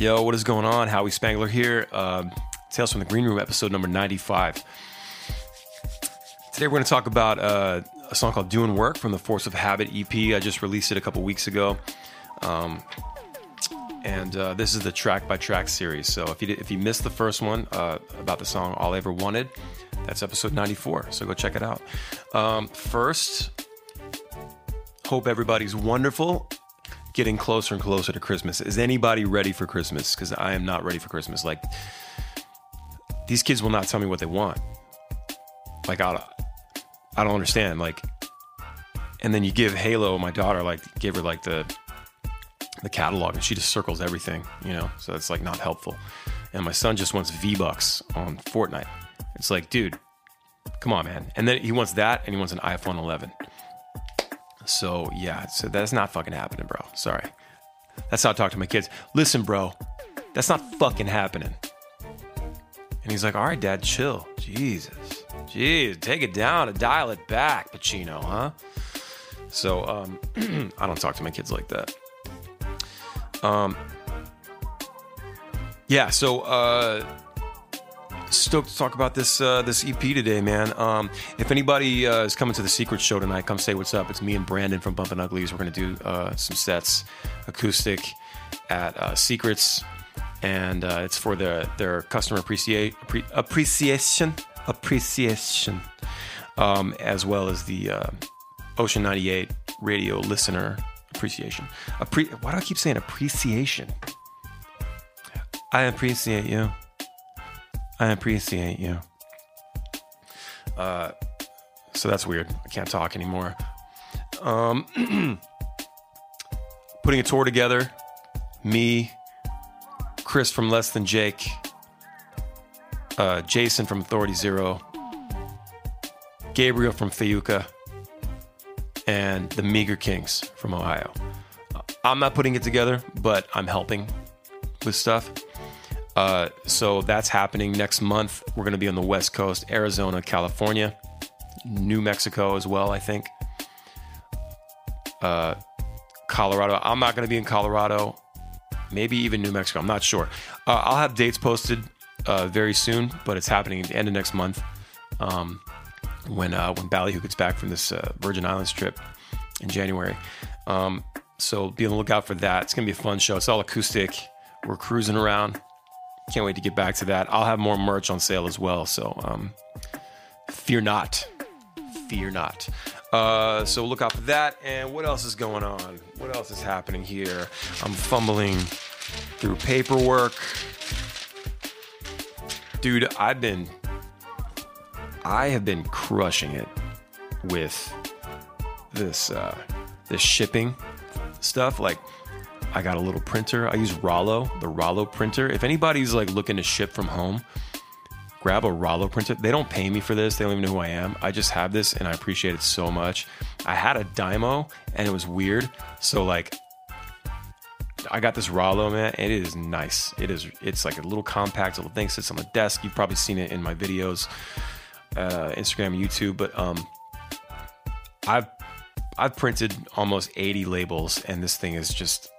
Yo, what is going on? Howie Spangler here. Um, Tales from the Green Room, episode number 95. Today we're going to talk about uh, a song called Doing Work from the Force of Habit EP. I just released it a couple weeks ago. Um, and uh, this is the track by track series. So if you, did, if you missed the first one uh, about the song All I Ever Wanted, that's episode 94. So go check it out. Um, first, hope everybody's wonderful getting closer and closer to Christmas. Is anybody ready for Christmas? Because I am not ready for Christmas. Like, these kids will not tell me what they want. Like, I, I don't understand. Like, and then you give Halo, my daughter, like, gave her like the the catalog, and she just circles everything, you know. So it's like not helpful. And my son just wants V Bucks on Fortnite. It's like, dude, come on, man. And then he wants that, and he wants an iPhone 11. So yeah, so that's not fucking happening, bro. Sorry. That's how I talk to my kids. Listen, bro, that's not fucking happening. And he's like, all right, dad, chill. Jesus. Jeez, take it down and dial it back, Pacino, huh? So um, I don't talk to my kids like that. Um, yeah, so uh, stoked to talk about this uh, this EP today, man. Um, if anybody uh, is coming to the Secret Show tonight, come say what's up. It's me and Brandon from Bumpin' Uglies. We're gonna do uh, some sets, acoustic, at uh, Secrets, and uh, it's for the their customer appreciate appre- appreciation appreciation, um, as well as the uh, Ocean ninety eight radio listener appreciation. Appre- Why do I keep saying appreciation? I appreciate you. I appreciate you. Uh, so that's weird. I can't talk anymore. Um, putting a tour together. Me, Chris from Less Than Jake, uh, Jason from Authority Zero, Gabriel from Fayuca, and the Meager Kings from Ohio. I'm not putting it together, but I'm helping with stuff. Uh, so that's happening next month. We're going to be on the West Coast, Arizona, California, New Mexico as well, I think. Uh, Colorado. I'm not going to be in Colorado. Maybe even New Mexico. I'm not sure. Uh, I'll have dates posted uh, very soon, but it's happening at the end of next month um, when uh, when Ballyhoo gets back from this uh, Virgin Islands trip in January. Um, so be on the lookout for that. It's going to be a fun show. It's all acoustic. We're cruising around. Can't wait to get back to that. I'll have more merch on sale as well. So um, fear not. Fear not. Uh, so look out for that. And what else is going on? What else is happening here? I'm fumbling through paperwork. Dude, I've been I have been crushing it with this uh this shipping stuff. Like I got a little printer. I use Rollo, the Rollo printer. If anybody's like looking to ship from home, grab a Rollo printer. They don't pay me for this. They don't even know who I am. I just have this and I appreciate it so much. I had a Dymo and it was weird. So like I got this Rollo, man. It is nice. It is. It's like a little compact little thing. Sits on the desk. You've probably seen it in my videos, uh, Instagram, YouTube. But um, I've I've printed almost 80 labels, and this thing is just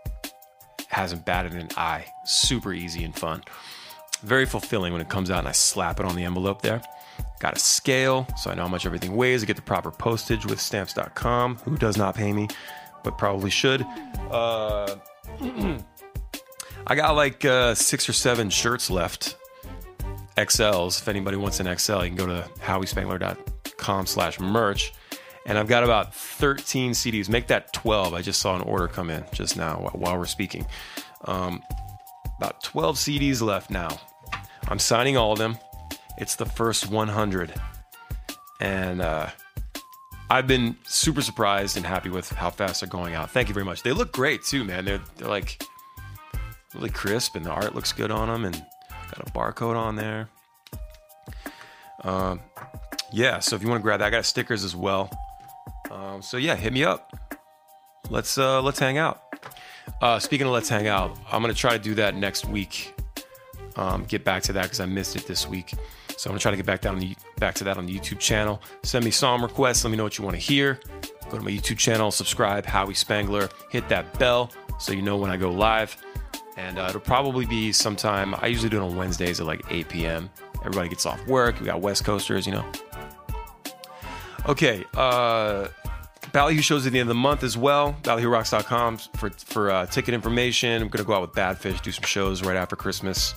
hasn't batted an eye. Super easy and fun. Very fulfilling when it comes out and I slap it on the envelope there. Got a scale, so I know how much everything weighs. I get the proper postage with stamps.com, who does not pay me, but probably should. Uh, I got like uh, six or seven shirts left. XLs. If anybody wants an XL, you can go to howiespangler.com slash merch. And I've got about 13 CDs. Make that 12. I just saw an order come in just now while we're speaking. Um, about 12 CDs left now. I'm signing all of them. It's the first 100. And uh, I've been super surprised and happy with how fast they're going out. Thank you very much. They look great too, man. They're, they're like really crisp and the art looks good on them and got a barcode on there. Um, yeah, so if you want to grab that, I got stickers as well. Um, so yeah, hit me up. Let's uh, let's hang out. Uh, speaking of let's hang out, I'm gonna try to do that next week. Um, get back to that because I missed it this week. So I'm gonna try to get back down the, back to that on the YouTube channel. Send me song requests. Let me know what you want to hear. Go to my YouTube channel, subscribe, Howie Spangler. Hit that bell so you know when I go live. And uh, it'll probably be sometime, I usually do it on Wednesdays at like 8 p.m. Everybody gets off work. We got West Coasters, you know. Okay, uh, Ballyhoo shows at the end of the month as well. BallyhooRocks.com for for uh, ticket information. I'm gonna go out with Badfish, do some shows right after Christmas,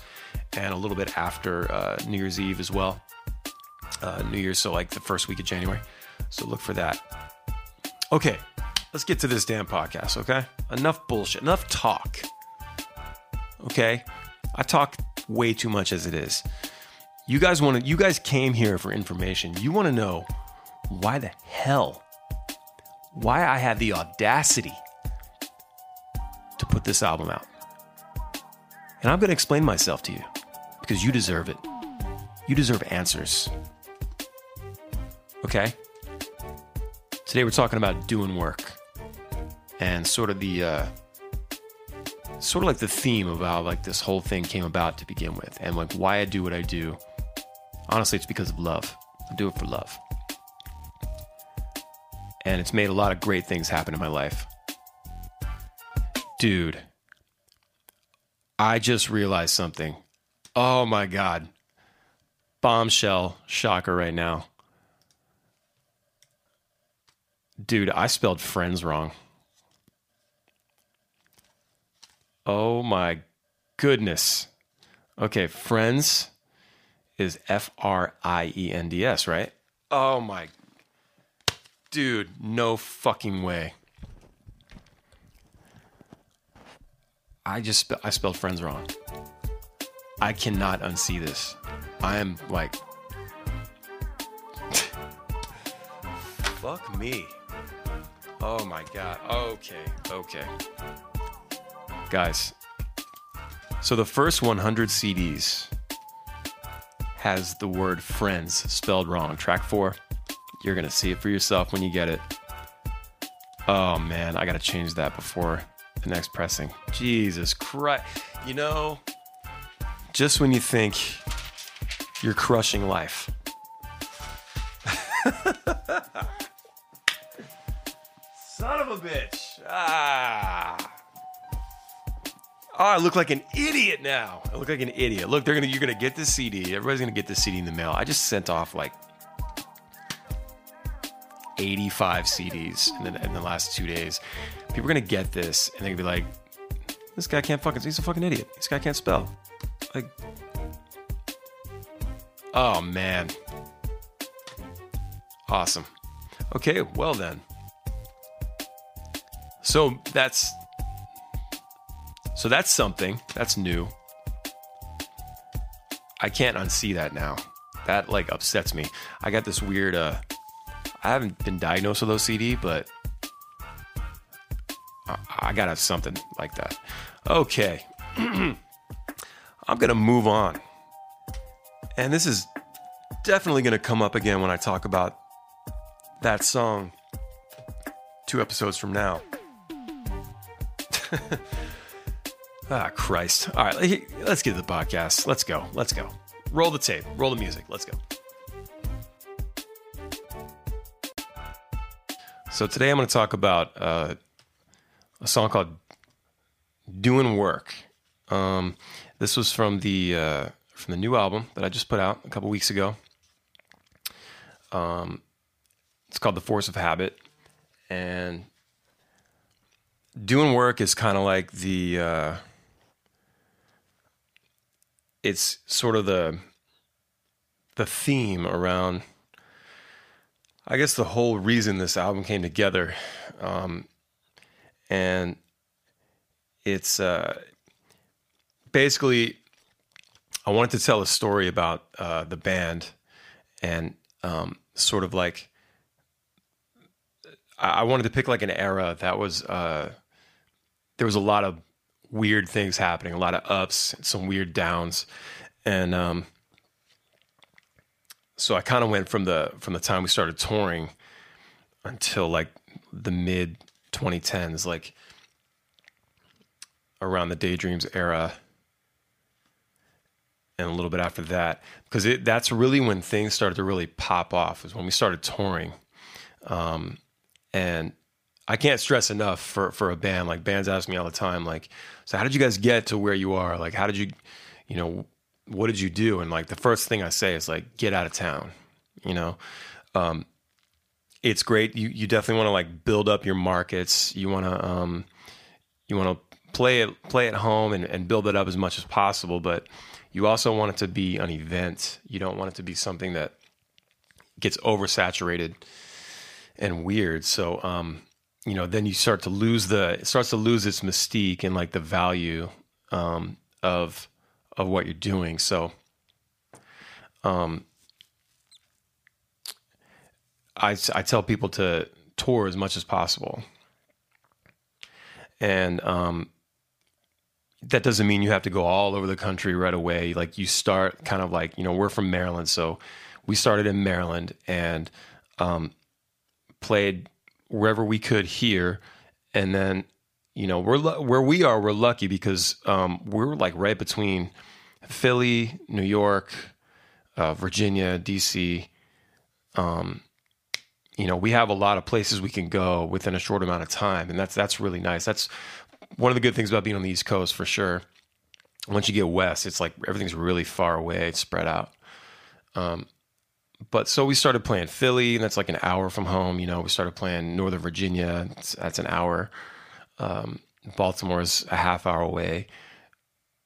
and a little bit after uh, New Year's Eve as well. Uh, New Year's, so like the first week of January. So look for that. Okay, let's get to this damn podcast. Okay, enough bullshit, enough talk. Okay, I talk way too much as it is. You guys want to? You guys came here for information. You want to know why the hell why I had the audacity to put this album out. And I'm going to explain myself to you because you deserve it. You deserve answers. Okay? Today we're talking about doing work and sort of the uh, sort of like the theme of how like this whole thing came about to begin with and like why I do what I do. Honestly, it's because of love. I do it for love and it's made a lot of great things happen in my life. Dude, I just realized something. Oh my God. Bombshell shocker right now. Dude, I spelled friends wrong. Oh my goodness. Okay, friends is F R I E N D S, right? Oh my Dude, no fucking way. I just I spelled friends wrong. I cannot unsee this. I am like Fuck me. Oh my god. Okay. Okay. Guys. So the first 100 CDs has the word friends spelled wrong. Track 4 you're going to see it for yourself when you get it. Oh man, I got to change that before the next pressing. Jesus Christ. You know, just when you think you're crushing life. Son of a bitch. Ah. Oh, I look like an idiot now. I look like an idiot. Look, they're gonna you're gonna get this CD. Everybody's gonna get this CD in the mail. I just sent off like 85 CDs in the, in the last two days. People are gonna get this and they're gonna be like, "This guy can't fucking. He's a fucking idiot. This guy can't spell." Like, oh man, awesome. Okay, well then. So that's so that's something that's new. I can't unsee that now. That like upsets me. I got this weird uh I haven't been diagnosed with OCD, but I, I gotta have something like that. Okay. I'm gonna move on. And this is definitely gonna come up again when I talk about that song two episodes from now. ah, Christ. All right, let's get to the podcast. Let's go. Let's go. Roll the tape. Roll the music. Let's go. So today I'm going to talk about uh, a song called "Doing Work." Um, this was from the uh, from the new album that I just put out a couple weeks ago. Um, it's called "The Force of Habit," and "Doing Work" is kind of like the uh, it's sort of the the theme around I guess the whole reason this album came together, um, and it's uh, basically I wanted to tell a story about uh, the band and um, sort of like I wanted to pick like an era that was uh, there was a lot of weird things happening, a lot of ups, some weird downs, and um, so I kind of went from the from the time we started touring until like the mid 2010s, like around the Daydreams era, and a little bit after that, because it that's really when things started to really pop off. Is when we started touring, um, and I can't stress enough for for a band. Like bands ask me all the time, like, so how did you guys get to where you are? Like, how did you, you know, what did you do? And like the first thing I say is like, get out of town. You know, um, it's great. You you definitely want to like build up your markets. You want to um, you want to play it play at home and, and build it up as much as possible. But you also want it to be an event. You don't want it to be something that gets oversaturated and weird. So um, you know, then you start to lose the it starts to lose its mystique and like the value um, of of what you're doing. So, um, I I tell people to tour as much as possible, and um, that doesn't mean you have to go all over the country right away. Like you start kind of like you know we're from Maryland, so we started in Maryland and um, played wherever we could here, and then you know we're where we are. We're lucky because um, we're like right between Philly, New York, uh, Virginia, DC. Um, you know, we have a lot of places we can go within a short amount of time, and that's that's really nice. That's one of the good things about being on the East Coast for sure. Once you get west, it's like everything's really far away, it's spread out. Um, but so we started playing Philly, and that's like an hour from home. You know, we started playing Northern Virginia, that's an hour. Um, Baltimore's a half hour away.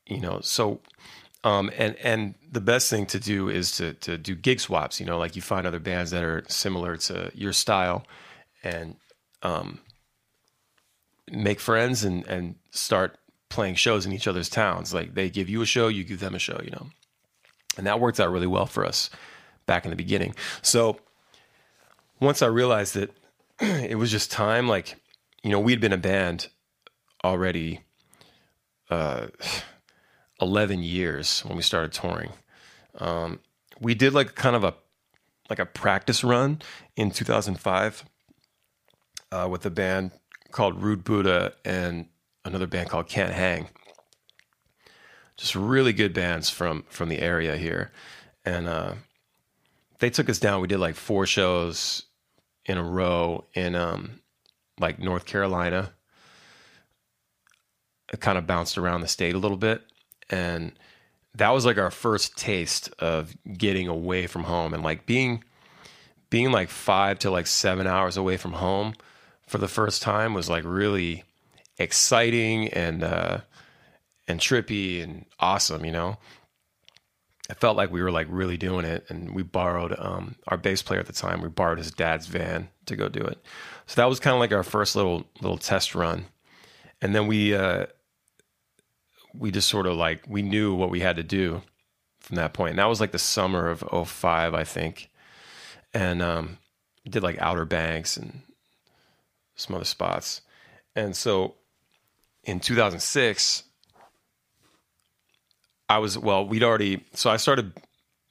You know, so um, and and the best thing to do is to to do gig swaps. You know, like you find other bands that are similar to your style, and um, make friends and and start playing shows in each other's towns. Like they give you a show, you give them a show. You know, and that worked out really well for us back in the beginning. So once I realized that it was just time, like, you know, we'd been a band already uh, 11 years when we started touring. Um, we did like kind of a like a practice run in 2005 uh, with a band called Rude Buddha and another band called Can't Hang. Just really good bands from from the area here, and uh, they took us down. We did like four shows in a row in um, like North Carolina. It kind of bounced around the state a little bit, and that was like our first taste of getting away from home and like being being like five to like seven hours away from home for the first time was like really exciting and uh, and trippy and awesome, you know. I felt like we were like really doing it, and we borrowed um, our bass player at the time. We borrowed his dad's van to go do it. So that was kind of like our first little little test run, and then we uh, we just sort of like we knew what we had to do from that point. And that was like the summer of 05, I think, and um, did like Outer Banks and some other spots, and so in 2006 I was well, we'd already so I started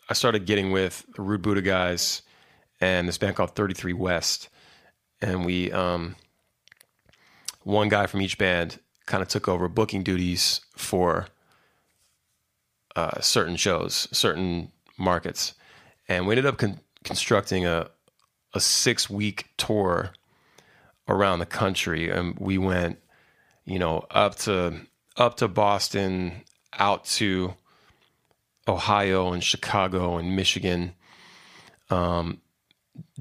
I started getting with the Rude Buddha guys and this band called 33 West. And we um one guy from each band kind of took over booking duties for uh, certain shows, certain markets. And we ended up con- constructing a a 6 week tour around the country and we went you know up to up to Boston out to Ohio and Chicago and Michigan, um,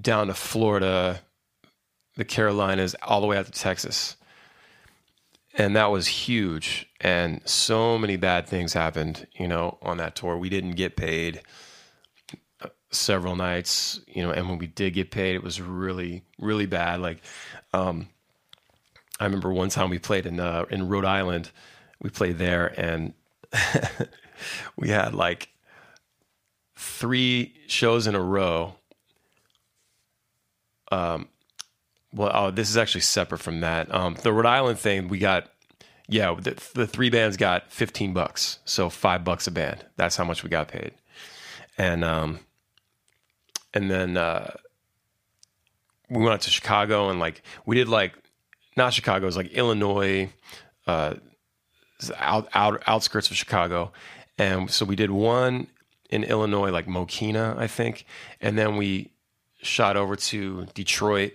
down to Florida, the Carolinas, all the way out to Texas. And that was huge. And so many bad things happened, you know, on that tour. We didn't get paid uh, several nights, you know, and when we did get paid, it was really, really bad. Like, um, I remember one time we played in uh, in Rhode Island. We played there, and we had like three shows in a row. Um, well, oh, this is actually separate from that. Um, the Rhode Island thing, we got, yeah, the, the three bands got 15 bucks. So five bucks a band. That's how much we got paid. And, um, and then, uh, we went out to Chicago and like, we did like, not Chicago, it was like Illinois, uh, out, out outskirts of Chicago, and so we did one in Illinois, like Mokena, I think, and then we shot over to Detroit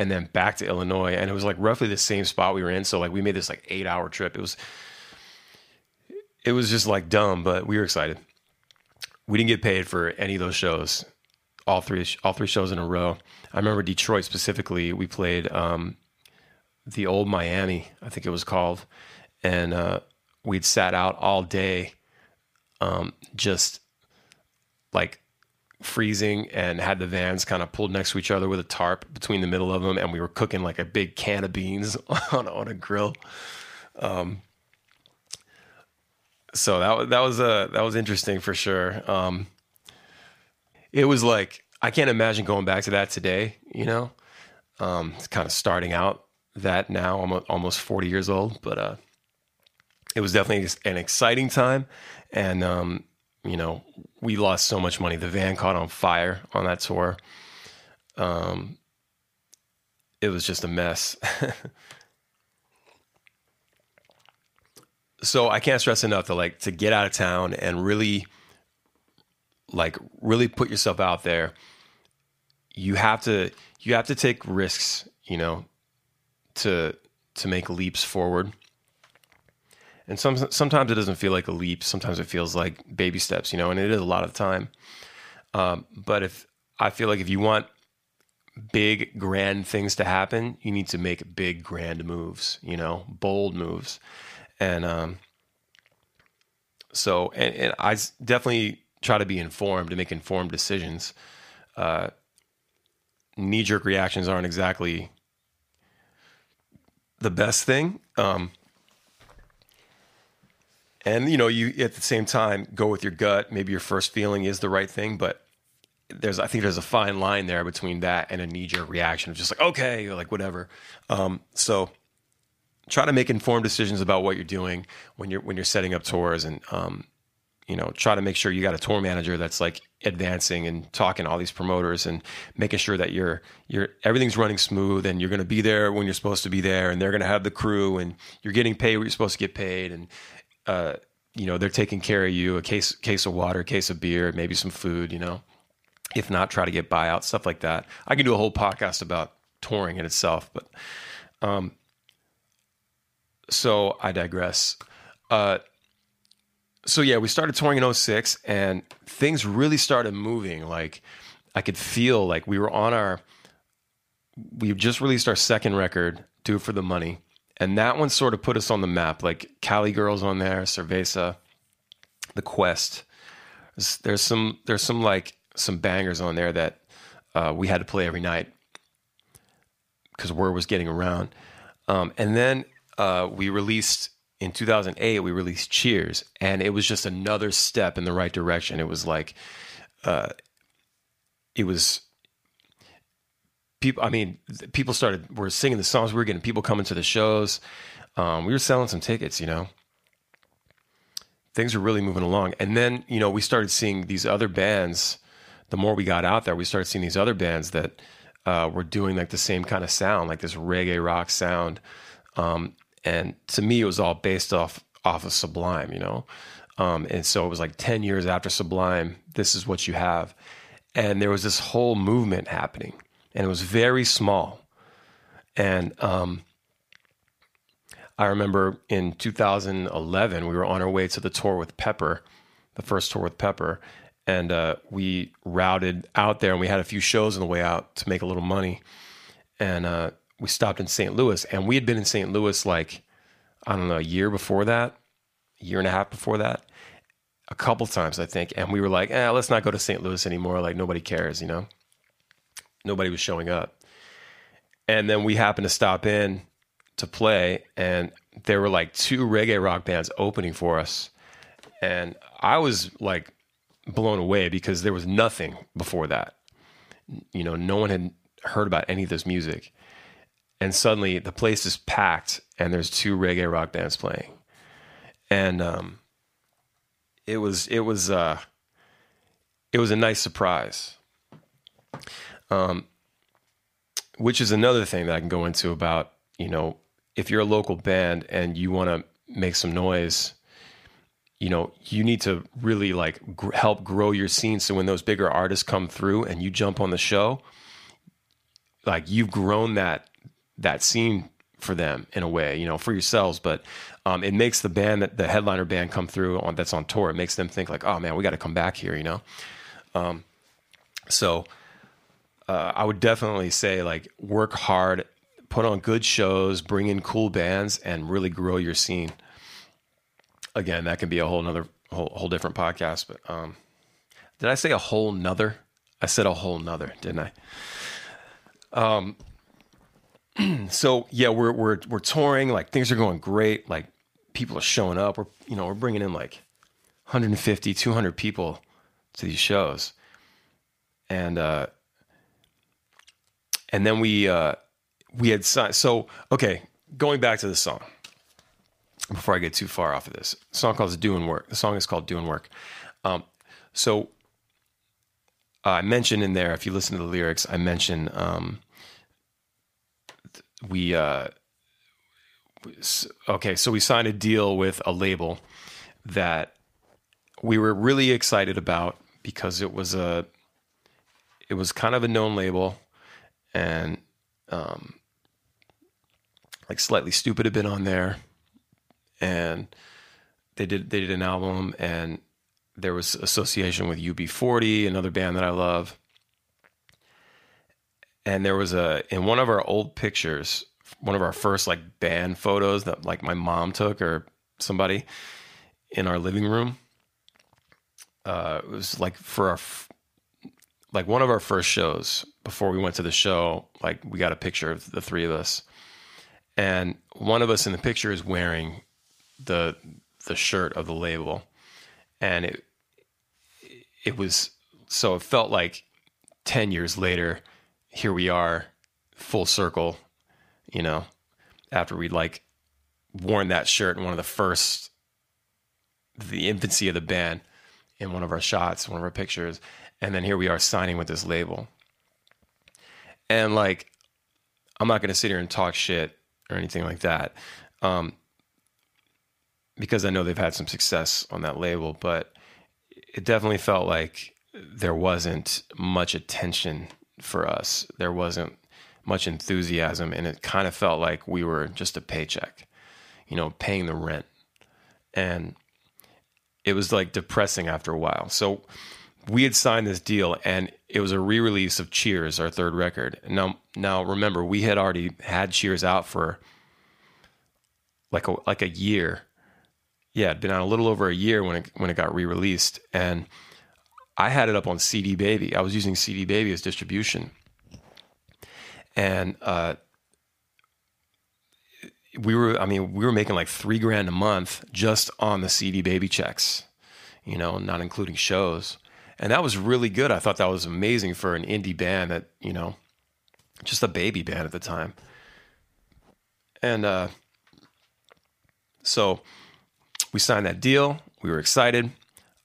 and then back to Illinois. And it was like roughly the same spot we were in. So like we made this like eight hour trip. It was it was just like dumb, but we were excited. We didn't get paid for any of those shows. All three all three shows in a row. I remember Detroit specifically. We played um, the old Miami, I think it was called, and uh, we'd sat out all day, um, just like freezing and had the vans kind of pulled next to each other with a tarp between the middle of them and we were cooking like a big can of beans on, on a grill. Um, so that was that was uh, that was interesting for sure. Um, it was like i can't imagine going back to that today you know? Um, it's kind of starting out that now i'm almost 40 years old but uh, it was definitely an exciting time and um, you know, we lost so much money. The van caught on fire on that tour. Um, it was just a mess. so I can't stress enough to like to get out of town and really like really put yourself out there. You have to you have to take risks, you know, to to make leaps forward. And some, sometimes it doesn't feel like a leap. Sometimes it feels like baby steps, you know, and it is a lot of time. Um, but if I feel like if you want big, grand things to happen, you need to make big, grand moves, you know, bold moves. And um, so, and, and I definitely try to be informed to make informed decisions. Uh, Knee jerk reactions aren't exactly the best thing. Um, and you know you at the same time go with your gut. Maybe your first feeling is the right thing but there's i think there's a fine line there between that and a knee-jerk reaction of just like okay like whatever. Um, so try to make informed decisions about what you're doing when you're when you're setting up tours and um, you know try to make sure you got a tour manager that's like advancing and talking to all these promoters and making sure that you're you're everything's running smooth and you're going to be there when you're supposed to be there and they're going to have the crew and you're getting paid what you're supposed to get paid and uh, you know, they're taking care of you, a case case of water, a case of beer, maybe some food, you know. If not, try to get buyout, stuff like that. I can do a whole podcast about touring in itself, but um so I digress. Uh so yeah, we started touring in 06 and things really started moving. Like I could feel like we were on our we just released our second record, Do It for the Money and that one sort of put us on the map. Like Cali Girls on there, Cerveza, The Quest. There's, there's some there's some like some bangers on there that uh, we had to play every night because word was getting around. Um, and then uh, we released in 2008 we released Cheers, and it was just another step in the right direction. It was like uh, it was people, I mean, people started, were singing the songs. We were getting people coming to the shows. Um, we were selling some tickets, you know. Things were really moving along. And then, you know, we started seeing these other bands. The more we got out there, we started seeing these other bands that uh, were doing like the same kind of sound, like this reggae rock sound. Um, and to me, it was all based off off of Sublime, you know. Um, and so it was like ten years after Sublime, this is what you have, and there was this whole movement happening and it was very small. And um, I remember in 2011, we were on our way to the tour with Pepper, the first tour with Pepper, and uh, we routed out there and we had a few shows on the way out to make a little money. And uh, we stopped in St. Louis, and we had been in St. Louis like, I don't know, a year before that, a year and a half before that, a couple times, I think. And we were like, eh, let's not go to St. Louis anymore. Like, nobody cares, you know? Nobody was showing up. And then we happened to stop in to play, and there were like two reggae rock bands opening for us. And I was like blown away because there was nothing before that. You know, no one had heard about any of this music. And suddenly the place is packed and there's two reggae rock bands playing. And um, it was it was uh it was a nice surprise. Um, which is another thing that I can go into about, you know, if you're a local band and you want to make some noise, you know, you need to really like gr- help grow your scene. So when those bigger artists come through and you jump on the show, like you've grown that that scene for them in a way, you know, for yourselves, but um, it makes the band that the headliner band come through on that's on tour. It makes them think like, oh man, we got to come back here, you know. Um, so uh, I would definitely say like work hard, put on good shows, bring in cool bands, and really grow your scene. Again, that can be a whole nother whole, whole different podcast. But um, did I say a whole nother? I said a whole nother, didn't I? Um, so yeah, we're we're we're touring. Like things are going great. Like people are showing up. We're you know we're bringing in like 150, 200 people to these shows, and uh, and then we uh, we had signed. So okay, going back to the song before I get too far off of this, the song called "Doing Work." The song is called "Doing Work." Um, so uh, I mentioned in there, if you listen to the lyrics, I mentioned um, we uh, okay, so we signed a deal with a label that we were really excited about because it was a it was kind of a known label and um, like Slightly Stoopid had been on there and they did they did an album and there was association with UB40 another band that I love. And there was a in one of our old pictures one of our first like band photos that like my mom took or somebody in our living room uh, it was like for our like one of our first shows before we went to the show like we got a picture of the three of us. And one of us in the picture is wearing the the shirt of the label. And it it was so it felt like 10 years later here we are full circle you know after we'd like worn that shirt in one of the first the infancy of the band in one of our shots one of our pictures and then here we are signing with this label and like i'm not going to sit here and talk shit or anything like that um, because i know they've had some success on that label but it definitely felt like there wasn't much attention for us. There wasn't much enthusiasm, and it kind of felt like we were just a paycheck, you know, paying the rent. And it was like depressing after a while. So we had signed this deal, and it was a re-release of Cheers, our third record. Now, now remember, we had already had Cheers out for like a like a year. Yeah, it'd been out a little over a year when it when it got re-released, and I had it up on CD Baby. I was using CD Baby as distribution, and uh, we were. I mean, we were making like three grand a month just on the CD Baby checks, you know, not including shows, and that was really good. I thought that was amazing for an indie band that you know, just a baby band at the time, and uh, so we signed that deal. We were excited.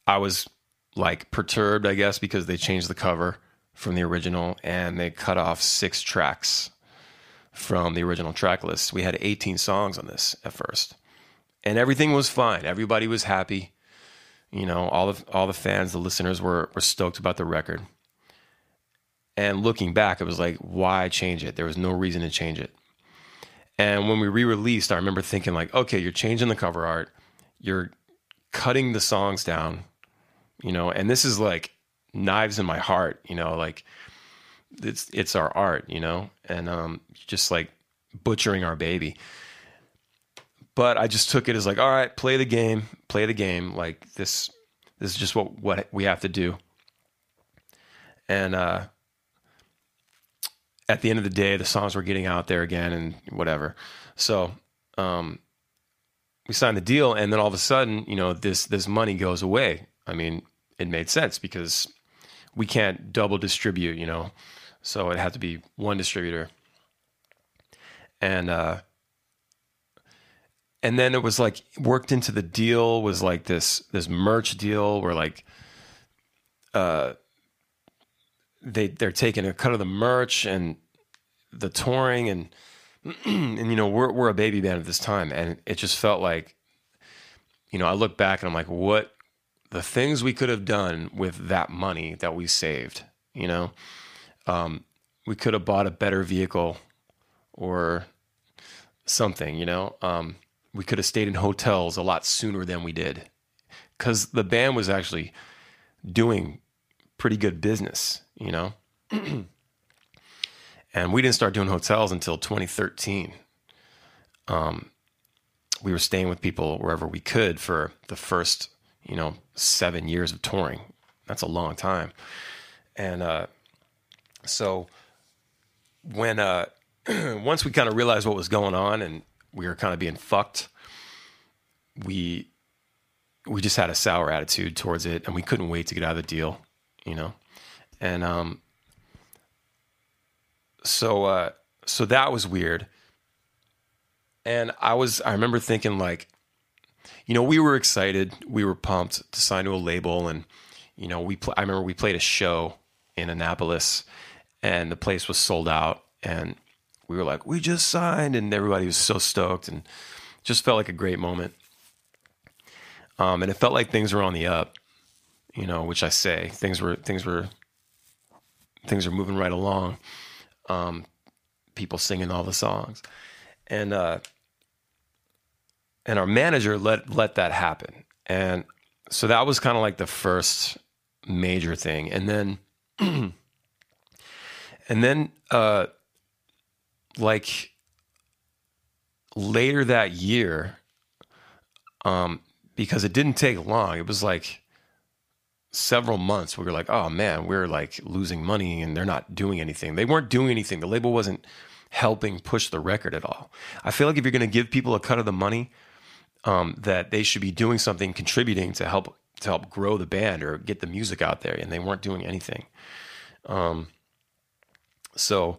I was like perturbed, I guess, because they changed the cover from the original and they cut off six tracks from the original track list. We had 18 songs on this at first. And everything was fine. Everybody was happy. You know, all the all the fans, the listeners were were stoked about the record. And looking back, it was like, why change it? There was no reason to change it. And when we re-released, I remember thinking like, okay, you're changing the cover art, you're cutting the songs down, you know, and this is like knives in my heart, you know, like it's it's our art, you know, and um just like butchering our baby. But I just took it as like, all right, play the game, play the game. Like this this is just what what we have to do. And uh at the end of the day, the songs were getting out there again and whatever. So um we signed the deal and then all of a sudden, you know, this this money goes away I mean, it made sense because we can't double distribute, you know, so it had to be one distributor. And uh, and then it was like worked into the deal was like this this merch deal where like uh they they're taking a cut of the merch and the touring and and you know we're we're a baby band at this time and it just felt like you know I look back and I'm like what the things we could have done with that money that we saved, you know, um, we could have bought a better vehicle or something, you know. Um, we could have stayed in hotels a lot sooner than we did because the band was actually doing pretty good business, you know. and we didn't start doing hotels until 2013. Um, we were staying with people wherever we could for the first, you know, seven years of touring. That's a long time. And uh, so when uh, once we kind of realized what was going on and we were kind of being fucked, we we just had a sour attitude towards it, and we couldn't wait to get out of the deal, you know. And um, so uh, so that was weird. And I was I remember thinking like, you know, we were excited, we were pumped to sign to a label, and you know, we pl- I remember we played a show in Annapolis, and the place was sold out, and we were like, we just signed, and everybody was so stoked, and just felt like a great moment. Um, and it felt like things were on the up, you know, which I say things were things were things are moving right along. Um, people singing all the songs, and uh, and our manager let let that happen, and so that was kind of like the first major thing, and then and then uh, like later that year, um, because it didn't take long. It was like several months. We were like, oh man, we're like losing money and they're not doing anything. They weren't doing anything. The label wasn't helping push the record at all. I feel like if you're going to give people a cut of the money, um, that they should be doing something, contributing to help to help grow the band or get the music out there, and they weren't doing anything. Um, so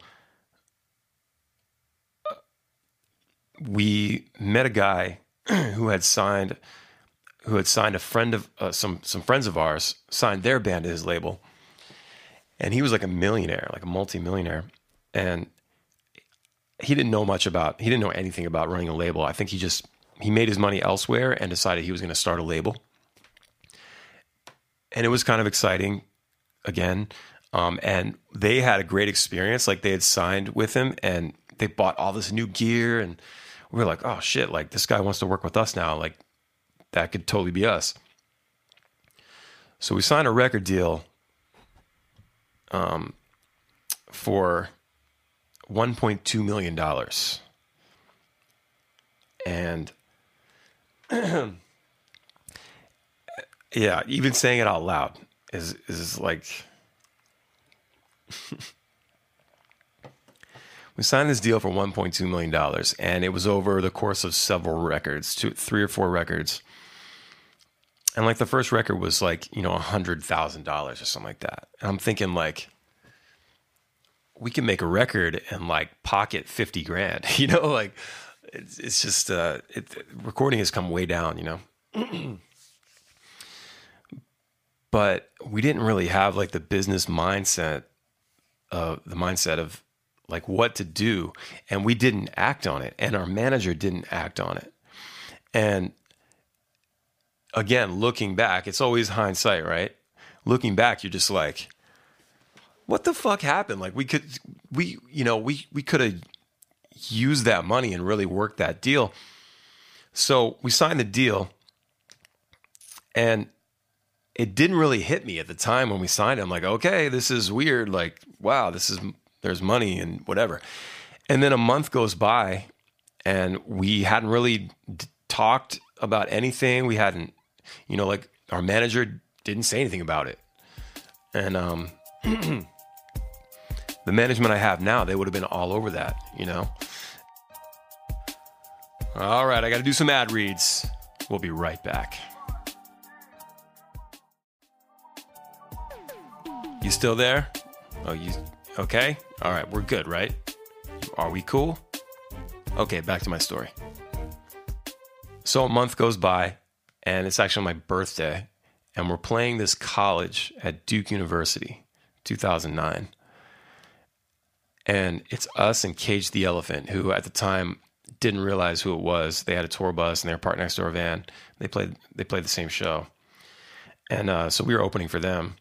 we met a guy who had signed who had signed a friend of uh, some some friends of ours signed their band to his label, and he was like a millionaire, like a multi-millionaire, and he didn't know much about he didn't know anything about running a label. I think he just he made his money elsewhere and decided he was going to start a label, and it was kind of exciting, again, um, and they had a great experience. Like they had signed with him and they bought all this new gear and we were like, oh shit, like this guy wants to work with us now. Like that could totally be us. So we signed a record deal um, for $1.2 million. And yeah, even saying it out loud is is like we signed this deal for 1.2 million dollars and it was over the course of several records, two three or four records. And like the first record was like you know a hundred thousand dollars or something like that. And i'm thinking like we can make a record and like pocket 50 grand you know like it's, it's just uh it, recording has come way down you know. But we didn't really have like the business mindset of the mindset of like what to do and we didn't act on it and our manager didn't act on it and again, looking back, it's always hindsight, right? Looking back, you're just like, what the fuck happened? Like we could, we, you know, we, we could have used that money and really worked that deal. So we signed the deal and it didn't really hit me at the time when we signed it. I'm like, okay, this is weird. Like, wow, this is, there's money and whatever. And then a month goes by and we hadn't really d- talked about anything. We hadn't you know, like our manager didn't say anything about it. And um, the management I have now, they would have been all over that, you know? All right, I got to do some ad reads. We'll be right back. You still there? Oh, you okay? All right, we're good, right? Are we cool? Okay, back to my story. So a month goes by and it's actually my birthday. And we're playing this college at Duke University, 2009. And it's us and Cage the Elephant, who at the time didn't realize who it was. They had a tour bus and they were parked next to our van. They played they played the same show, and uh, so we were opening for them.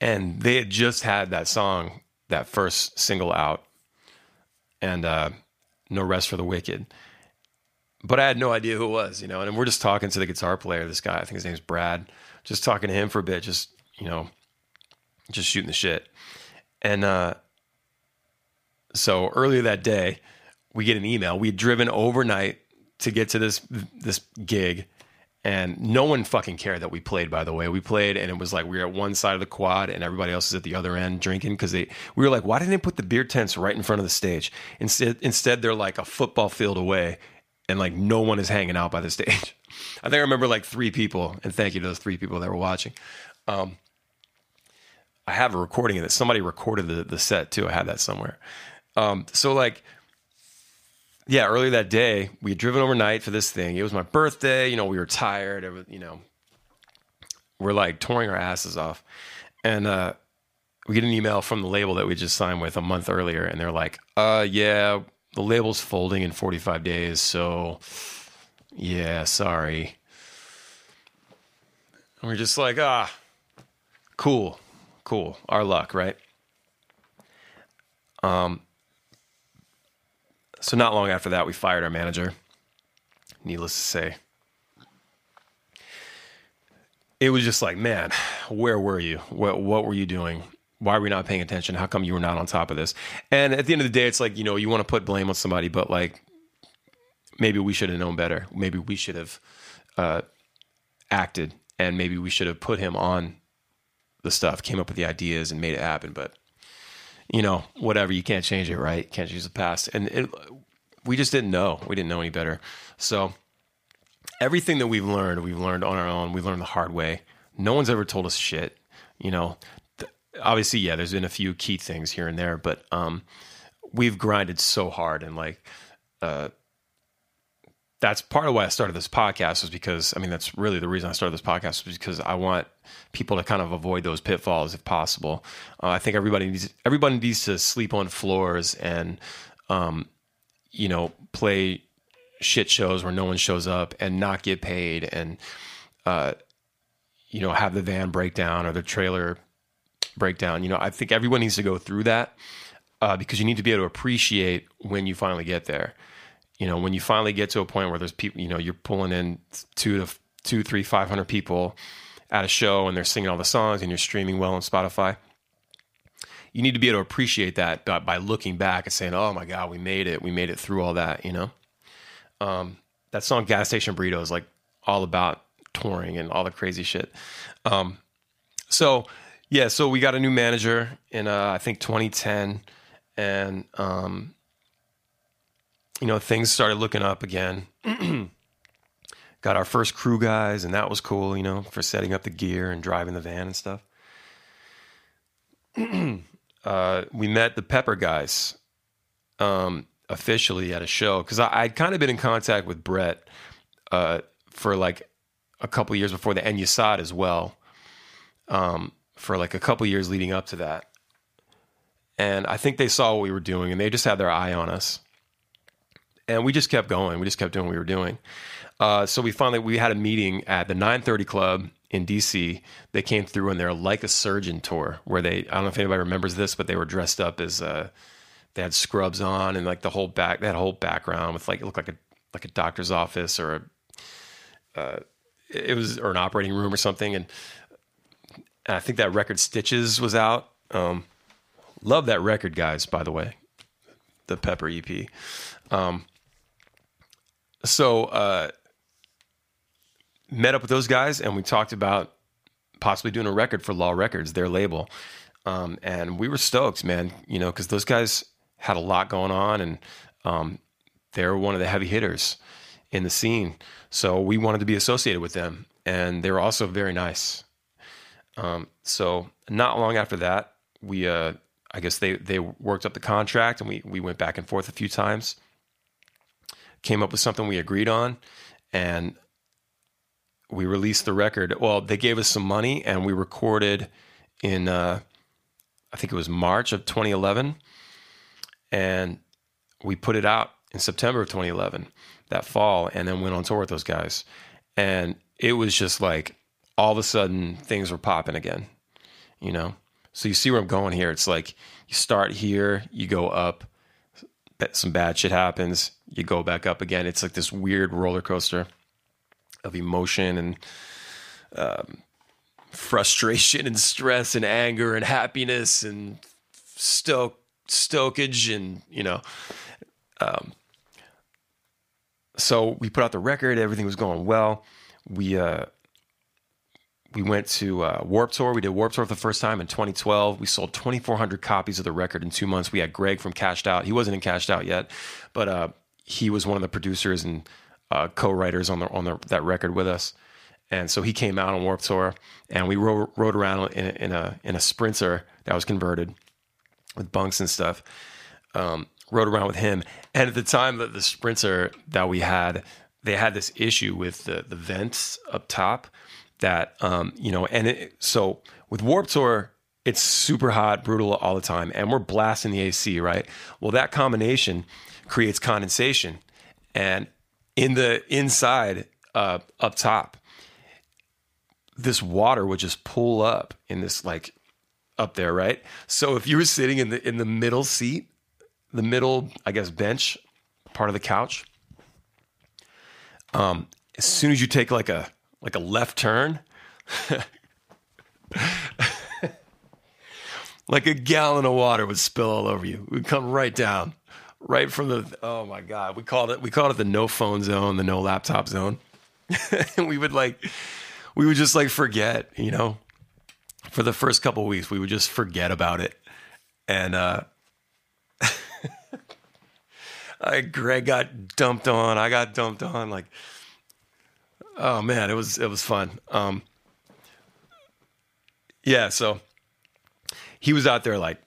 And they had just had that song that first single out, and uh, No Rest for the Wicked. But I had no idea who it was, you know. And we're just talking to the guitar player, this guy, I think his name's Brad, just talking to him for a bit, just, you know, just shooting the shit. And uh, so earlier that day, we get an email. We had driven overnight to get to this this gig, and no one fucking cared that we played. By the way, we played, and it was like we were at one side of the quad, and everybody else is at the other end drinking because they. We were like, why didn't they put the beer tents right in front of the stage? Instead, instead they're like a football field away, and like no one is hanging out by the stage. I think I remember like three people, and thank you to those three people that were watching. Um, I have a recording of it. Somebody recorded the, the set too. I had that somewhere. Um, so like, yeah, earlier that day, we had driven overnight for this thing. It was my birthday. You know, we were tired. It was, you know, we're like touring our asses off. And, uh, we get an email from the label that we just signed with a month earlier. And they're like, uh, yeah, the label's folding in 45 days. So yeah, sorry. And we're just like, ah, cool cool. Our luck, right? Um, so not long after that, we fired our manager. Needless to say, it was just like, man, where were you? What what were you doing? Why were we not paying attention? How come you were not on top of this? And at the end of the day, it's like you know you want to put blame on somebody, but like maybe we should have known better. Maybe we should have uh, acted, and maybe we should have put him on the stuff, came up with the ideas and made it happen. But you know, whatever, you can't change it, right? Can't change the past. And it, we just didn't know. We didn't know any better. So everything that we've learned, we've learned on our own. We learned the hard way. No one's ever told us shit. You know, th- obviously, yeah, there's been a few key things here and there, but um, we've grinded so hard and like, uh, that's part of why I started this podcast was because I mean that's really the reason I started this podcast was because I want people to kind of avoid those pitfalls if possible. Uh, I think everybody needs everybody needs to sleep on floors and um, you know play shit shows where no one shows up and not get paid and uh, you know have the van breakdown or the trailer breakdown. You know I think everyone needs to go through that uh, because you need to be able to appreciate when you finally get there you know, when you finally get to a point where there's people, you know, you're pulling in two to two, three, five hundred people at a show and they're singing all the songs and you're streaming well on Spotify. You need to be able to appreciate that by, by looking back and saying, "Oh my God, we made it! We made it through all that." You know, um, that song "Gas Station Burrito" is like all about touring and all the crazy shit. Um, so yeah, so we got a new manager in uh, I think 2010, and um, you know, things started looking up again. Got our first crew guys, and that was cool, you know, for setting up the gear and driving the van and stuff. uh, we met the Pepper guys um, officially at a show because I'd kind of been in contact with Bret uh, for like a couple years before the and Yesod as well, um, for like a couple years leading up to that. And I think they saw what we were doing, and they just had their eye on us and we just kept going. We just kept doing what we were doing. Uh, so we finally we had a meeting at the 930 Club in DC. They came through on their Like a Surgeon tour, where they I don't know if anybody remembers this, but they were dressed up as uh, they had scrubs on and like the whole back that whole background with like it looked like a like a doctor's office or a uh, it was or an operating room or something. And, and I think that record Stitches was out. Um, love that record, guys. By the way, the Pepper EP. Um, so uh, met up with those guys and we talked about possibly doing a record for Law Records, their label. Um, and we were stoked, man, you know, because those guys had a lot going on and um, they're one of the heavy hitters in the scene. So we wanted to be associated with them. And they were also very nice. Um, so not long after that, we, uh, I guess they, they worked up the contract and we, we went back and forth a few times came up with something we agreed on, and we released the record. Well, they gave us some money, and we recorded in uh, I think it was March of 2011, and we put it out in September of 2011 that fall, and then went on tour with those guys, and it was just like all of a sudden things were popping again, you know. So you see where I'm going here. It's like you start here, you go up, some bad shit happens, you go back up again. It's like this weird roller coaster of emotion and um, frustration and stress and anger and happiness and stoke stokage and you know um, so we put out the record everything was going well we uh we went to uh, Warped Tour. We did Warped Tour for the first time in 2012. We sold 2,400 copies of the record in two months. We had Greg from Cashed Out. He wasn't in Cashed Out yet, but uh, he was one of the producers and uh, co-writers on the on the, that record with us. And so he came out on Warped Tour, and we rode, rode around in, in a in a Sprinter that was converted with bunks and stuff. Um, rode around with him, and at the time that the Sprinter that we had, they had this issue with the the vents up top that um, you know, and it, so with Warped Tour, it's super hot, brutal all the time, and we're blasting the AC, right? Well, that combination creates condensation, and in the inside uh, up top, this water would just pull up in this like up there, right? So if you were sitting in the in the middle seat, the middle, I guess, bench part of the couch, um, as soon as you take like a like a left turn, like a gallon of water would spill all over you. It would come right down, right from the. Oh my god, we called it we called it the no phone zone, the no laptop zone, and we would like we would just like forget, you know. For the first couple weeks, we would just forget about it, and uh, I, Greg got dumped on. I got dumped on. Like Oh man, it was it was fun. Um, yeah, so he was out there like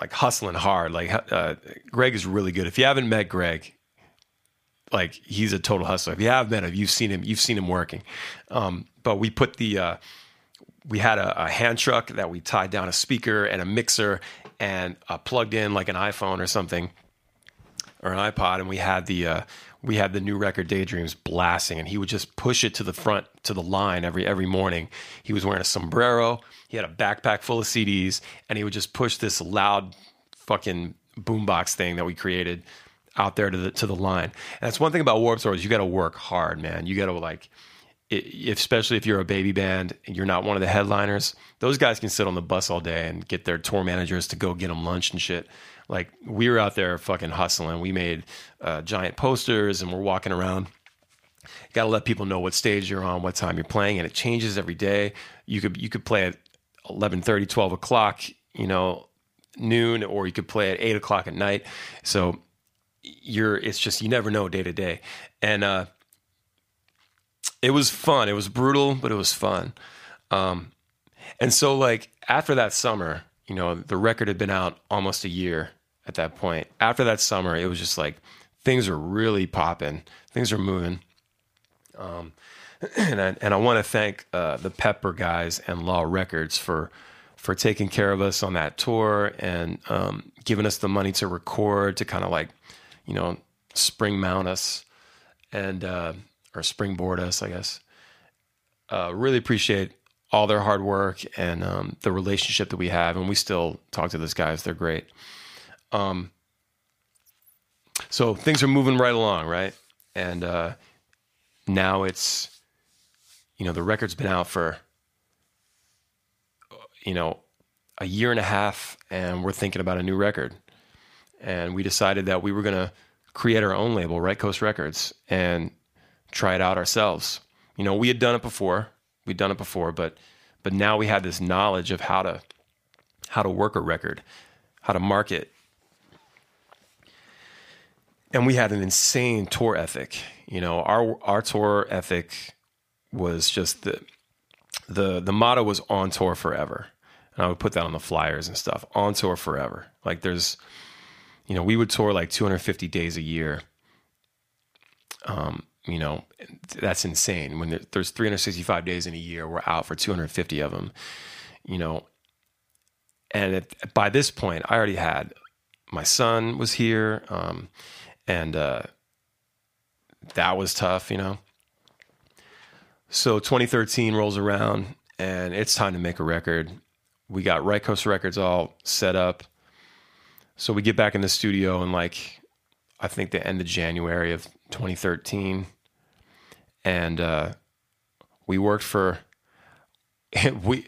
like hustling hard. Like uh, Greg is really good. If you haven't met Greg, like he's a total hustler. If you have met him, you've seen him. You've seen him working. Um, but we put the uh, we had a, a, hand truck that we tied down a speaker and a mixer and uh, plugged in like an iPhone or something or an iPod, and we had the uh, we had the new record Daydreams blasting, and he would just push it to the front to the line every every morning. He was wearing a sombrero, he had a backpack full of CDs, and he would just push this loud fucking boombox thing that we created out there to the to the line. And that's one thing about Warped Tour is you got to work hard, man. You got to like, it, especially if you're a baby band and you're not one of the headliners. Those guys can sit on the bus all day and get their tour managers to go get them lunch and shit. Like we were out there fucking hustling. We made uh, giant posters and we're walking around. Got to let people know what stage you're on, what time you're playing, and it changes every day. You could you could play at 11:30, 12 o'clock, you know, noon, or you could play at eight o'clock at night. So you're it's just you never know day to day, and uh, it was fun. It was brutal, but it was fun. Um, and so like after that summer, you know, the record had been out almost a year at that point. After that summer, it was just like things are really popping, things are moving. Um, and I, and I want to thank uh, the Pepper guys and Law Records for for taking care of us on that tour and um, giving us the money to record to kind of like, you know, spring mount us and uh, or springboard us, I guess. Uh, really appreciate all their hard work and um, the relationship that we have, and we still talk to those guys. They're great. Um, so things are moving right along, right? And uh, now it's, you know, the record's been out for, you know, a year and a half, and we're thinking about a new record. And we decided that we were going to create our own label, Right Coast Records, and try it out ourselves. You know, we had done it before we'd done it before, but but now we had this knowledge of how to how to work a record, how to market. And we had an insane tour ethic. You know, our our tour ethic was just the the the motto was on tour forever. And I would put that on the flyers and stuff. On tour forever. Like there's you know, we would tour like 250 days a year. Um, you know, that's insane. When there's 365 days in a year, we're out for 250 of them, you know. And it, by this point, I already had my son was here, um, and uh, that was tough, you know. So 2013 rolls around, and it's time to make a record. we got Right Coast Records all set up. So we get back in the studio and like I think the end of January of 2013, and uh, we worked for we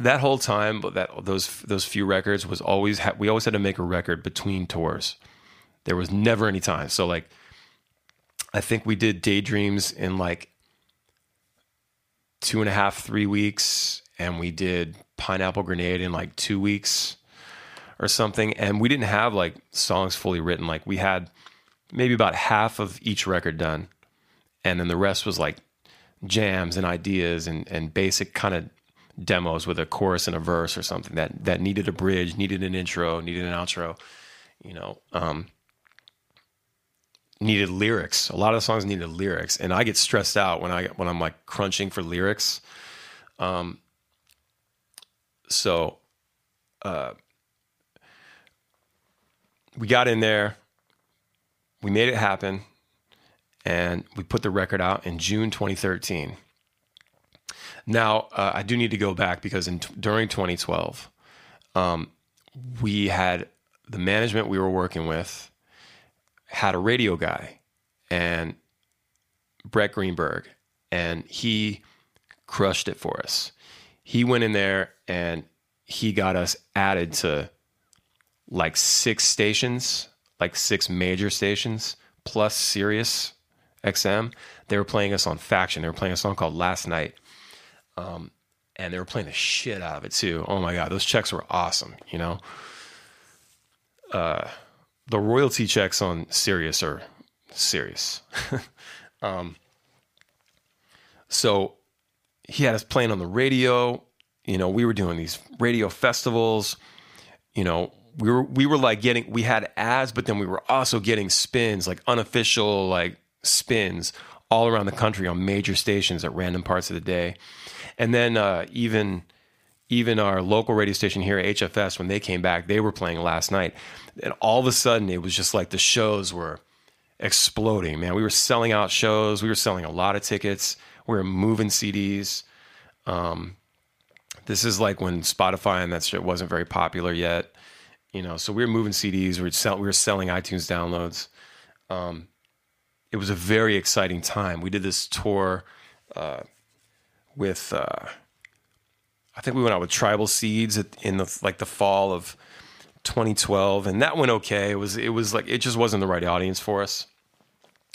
that whole time. But that those those few records was always ha- we always had to make a record between tours. There was never any time. So like, I think we did Daydreams in like two and a half, three weeks, and we did Pineapple Grenade in like two weeks or something. And we didn't have like songs fully written. Like we had maybe about half of each record done, and then the rest was like jams and ideas and and basic kind of demos with a chorus and a verse or something that that needed a bridge, needed an intro, needed an outro, you know. Um, needed lyrics. A lot of the songs needed lyrics, and I get stressed out when I when I'm like crunching for lyrics. Um, so, uh, we got in there, we made it happen, and we put the record out in June 2013. Now, uh, I do need to go back because in during 2012, um, we had the management we were working with had a radio guy and Brett Greenberg, and he crushed it for us. He went in there and he got us added to like six stations, like six major stations, plus Sirius XM. They were playing us on Faction. They were playing a song called Last Night. Um, and they were playing the shit out of it too. Oh my God, those checks were awesome, you know? Uh, the royalty checks on Sirius are serious. um, so he had us playing on the radio. You know, we were doing these radio festivals. You know, we were we were like getting we had ads, but then we were also getting spins, like unofficial like spins all around the country on major stations at random parts of the day. And then uh, even even our local radio station here, at HFS, when they came back, they were playing last night. And all of a sudden, it was just like the shows were exploding, man. We were selling out shows. We were selling a lot of tickets. We were moving CDs. Um, this is like when Spotify and that shit wasn't very popular yet, you know. So we were moving CDs. We were, sell- we were selling iTunes downloads. Um, it was a very exciting time. We did this tour uh, with. Uh, I think we went out with Tribal Seeds in the like the fall of 2012, and that went okay. It was it was like it just wasn't the right audience for us.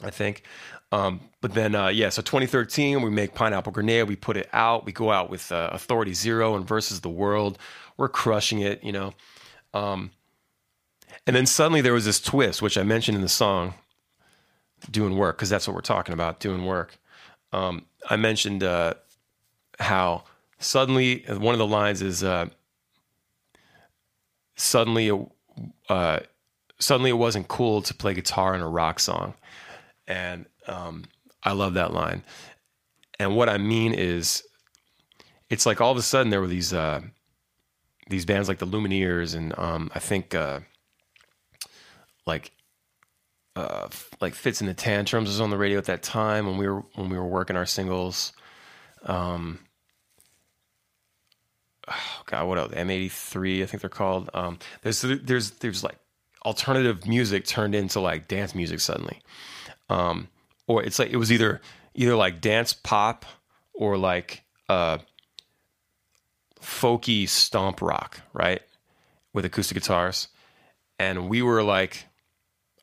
I think. Um, but then, uh, yeah, so 2013, we make Pineapple Grenade. We put it out. We go out with uh, Authority Zero and Versus the World. We're crushing it, you know. Um, and then suddenly there was this twist, which I mentioned in the song, doing work, because that's what we're talking about, doing work. Um, I mentioned uh, how suddenly one of the lines is uh, suddenly uh, suddenly it wasn't cool to play guitar in a rock song, and um, I love that line. And what I mean is, it's like all of a sudden there were these uh, these bands like the Lumineers and um, I think uh, like uh, like Fitz and the Tantrums was on the radio at that time when we were when we were working our singles. Um, oh God, what else? M83, I think they're called. Um, there's there's there's like alternative music turned into like dance music suddenly, um, or it's like it was either either like dance pop or like uh, folky stomp rock, right, with acoustic guitars, and we were like,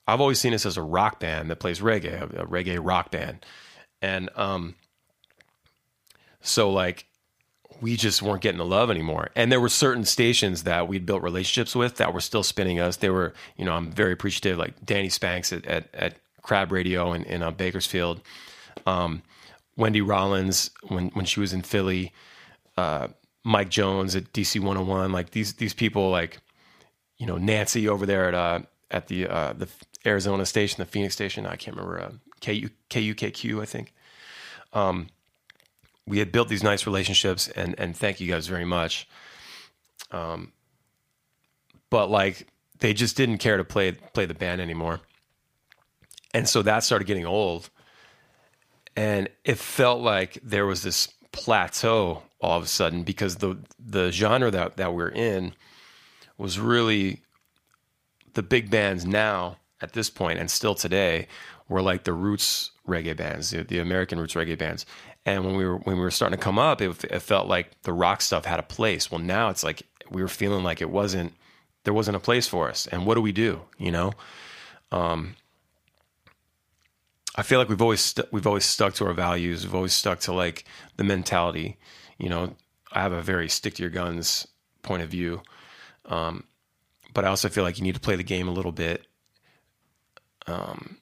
I've always seen this as a rock band that plays reggae, a, reggae rock band, and um, so like we just weren't getting the love anymore. And there were certain stations that we'd built relationships with that were still spinning us. They were, you know, I'm very appreciative, like Danny Spanks at, at, at KRAB Radio in, in uh, Bakersfield, um, Wendy Rollins when, when she was in Philly, uh, Mike Jones at DC 101, like these, these people like, you know, Nancy over there at, uh, at the, uh, the Arizona station, the Phoenix station. I can't remember, uh, KU, KUKQ, I think. Um, we had built these nice relationships and and thank you guys very much. Um but like they just didn't care to play play the band anymore. And so that started getting old. And it felt like there was this plateau all of a sudden because the the genre that that we're in was really the big bands now at this point and still today were like the roots reggae bands, the, the American roots reggae bands. And when we were when we were starting to come up, it, it felt like the rock stuff had a place. Well, now it's like we were feeling like it wasn't there wasn't a place for us. And what do we do? You know, um, I feel like we've always st- we've always stuck to our values. We've always stuck to like the mentality. You know, I have a very stick to your guns point of view, um, but I also feel like you need to play the game a little bit. Um,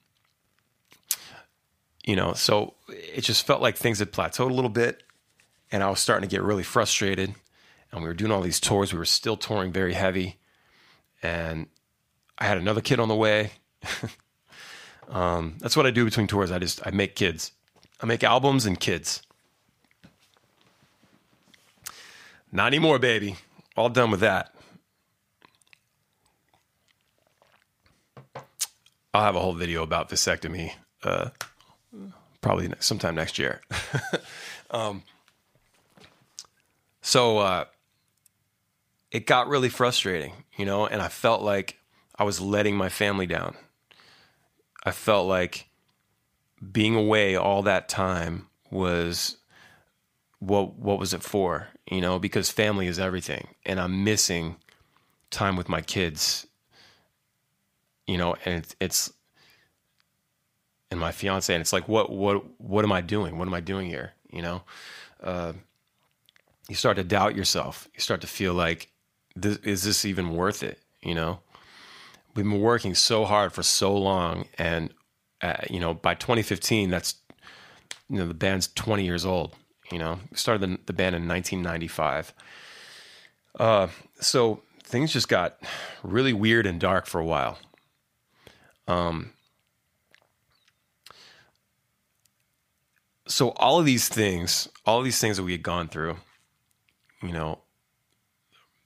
you know, so it just felt like things had plateaued a little bit, and I was starting to get really frustrated. And we were doing all these tours. We were still touring very heavy, and I had another kid on the way. um, that's what I do between tours. I just I make kids. I make albums and kids. Not anymore, baby. All done with that. I'll have a whole video about vasectomy. Uh, probably sometime next year. um, so uh, it got really frustrating, you know, and I felt like I was letting my family down. I felt like being away all that time was what what was it for? You know, because family is everything, and I'm missing time with my kids. You know, and it's, it's and my fiance, and it's like, what what what am I doing? What am I doing here? You know, uh, you start to doubt yourself. You start to feel like, this, is this even worth it? You know, we've been working so hard for so long, and uh, you know, by 2015, that's you know the band's 20 years old. You know, we started the, the band in 1995. Uh, so things just got really weird and dark for a while. Um, so all of these things, all these things that we had gone through, you know,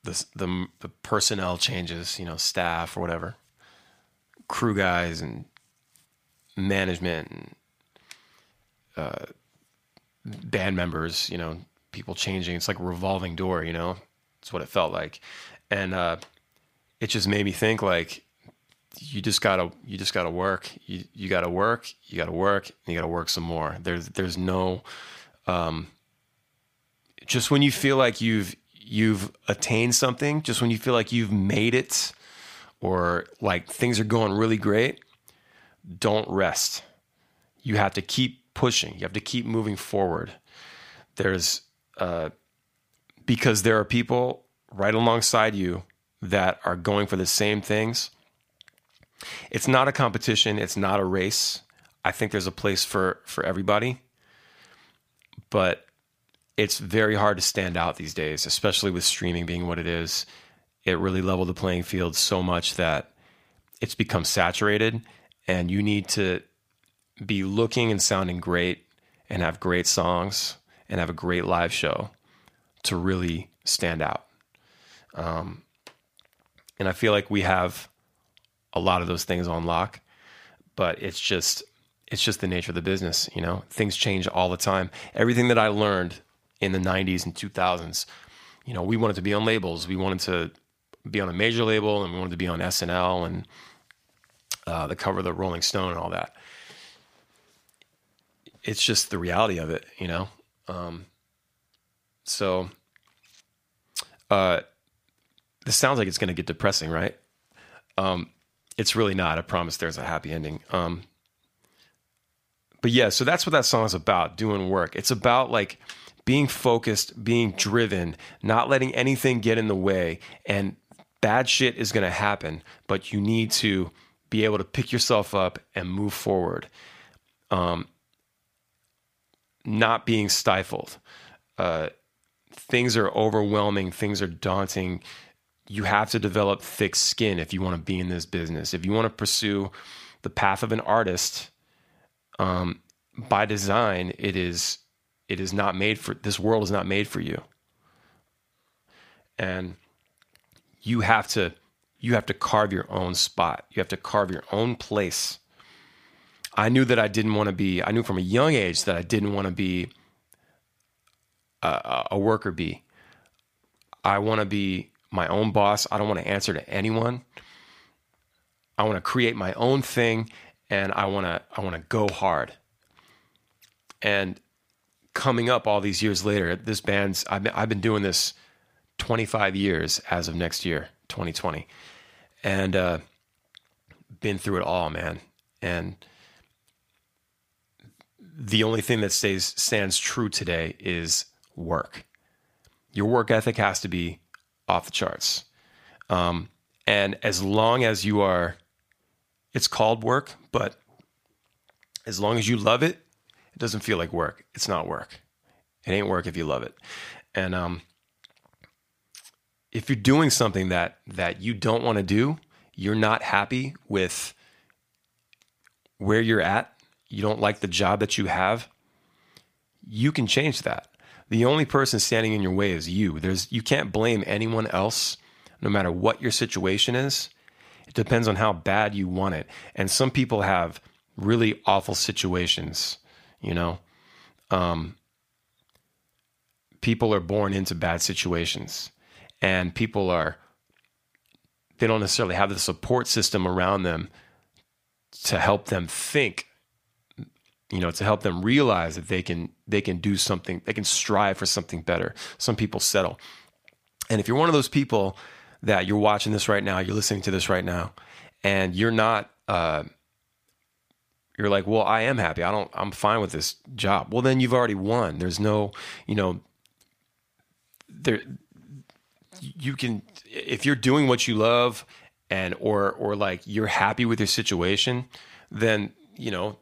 the the, the personnel changes, you know, staff or whatever, crew guys and management and uh, band members, you know, people changing. It's like a revolving door, you know. It's what it felt like, and uh, it just made me think like you just gotta you just gotta work. You you gotta work. You gotta work. you gotta work some more. There's there's no, um, just when you feel like you've you've attained something, just when you feel like you've made it, or like things are going really great, don't rest. You have to keep pushing. You have to keep moving forward. There's uh, because there are people right alongside you that are going for the same things it's not a competition. It's not a race. I think there's a place for for everybody, but it's very hard to stand out these days, especially with streaming being what it is. It really leveled the playing field so much that it's become saturated, and you need to be looking and sounding great and have great songs and have a great live show to really stand out. Um, and I feel like we have a lot of those things on lock, but it's just it's just the nature of the business. You know, things change all the time. Everything that I learned in the '90s and 2000s, you know, we wanted to be on labels. We wanted to be on a major label, and we wanted to be on SNL and uh, the cover of the Rolling Stone and all that. It's just the reality of it, you know. Um, so, uh, this sounds like it's going to get depressing, right? Um, it's really not. I promise there's a happy ending. Um, but yeah, so that's what that song is about doing work. It's about like being focused, being driven, not letting anything get in the way. And bad shit is going to happen, but you need to be able to pick yourself up and move forward. Um, not being stifled. Uh, things are overwhelming, things are daunting you have to develop thick skin if you want to be in this business. If you want to pursue the path of an artist, um, by design, it is it is not made for this world is not made for you, and you have to you have to carve your own spot. You have to carve your own place. I knew that I didn't want to be. I knew from a young age that I didn't want to be a, a worker bee. I want to be my own boss. I don't want to answer to anyone. I want to create my own thing and I want to I want to go hard. And coming up all these years later, this band's I've been, I've been doing this 25 years as of next year, 2020. And uh been through it all, man. And the only thing that stays stands true today is work. Your work ethic has to be off the charts. Um, and as long as you are, it's called work, but as long as you love it, it doesn't feel like work. It's not work. It ain't work if you love it. And um, if you're doing something that that you don't want to do, you're not happy with where you're at, you don't like the job that you have, you can change that. The only person standing in your way is you. There's you can't blame anyone else no matter what your situation is. It depends on how bad you want it. And some people have really awful situations, you know. Um, people are born into bad situations and people are they don't necessarily have the support system around them to help them think you know to help them realize that they can they can do something they can strive for something better. Some people settle. And if you're one of those people that you're watching this right now you're listening to this right now and you're not uh, you're like well i am happy. I don't i'm fine with this job. Well then you've already won. There's no you know there you can if you're doing what you love and or or like you're happy with your situation then you know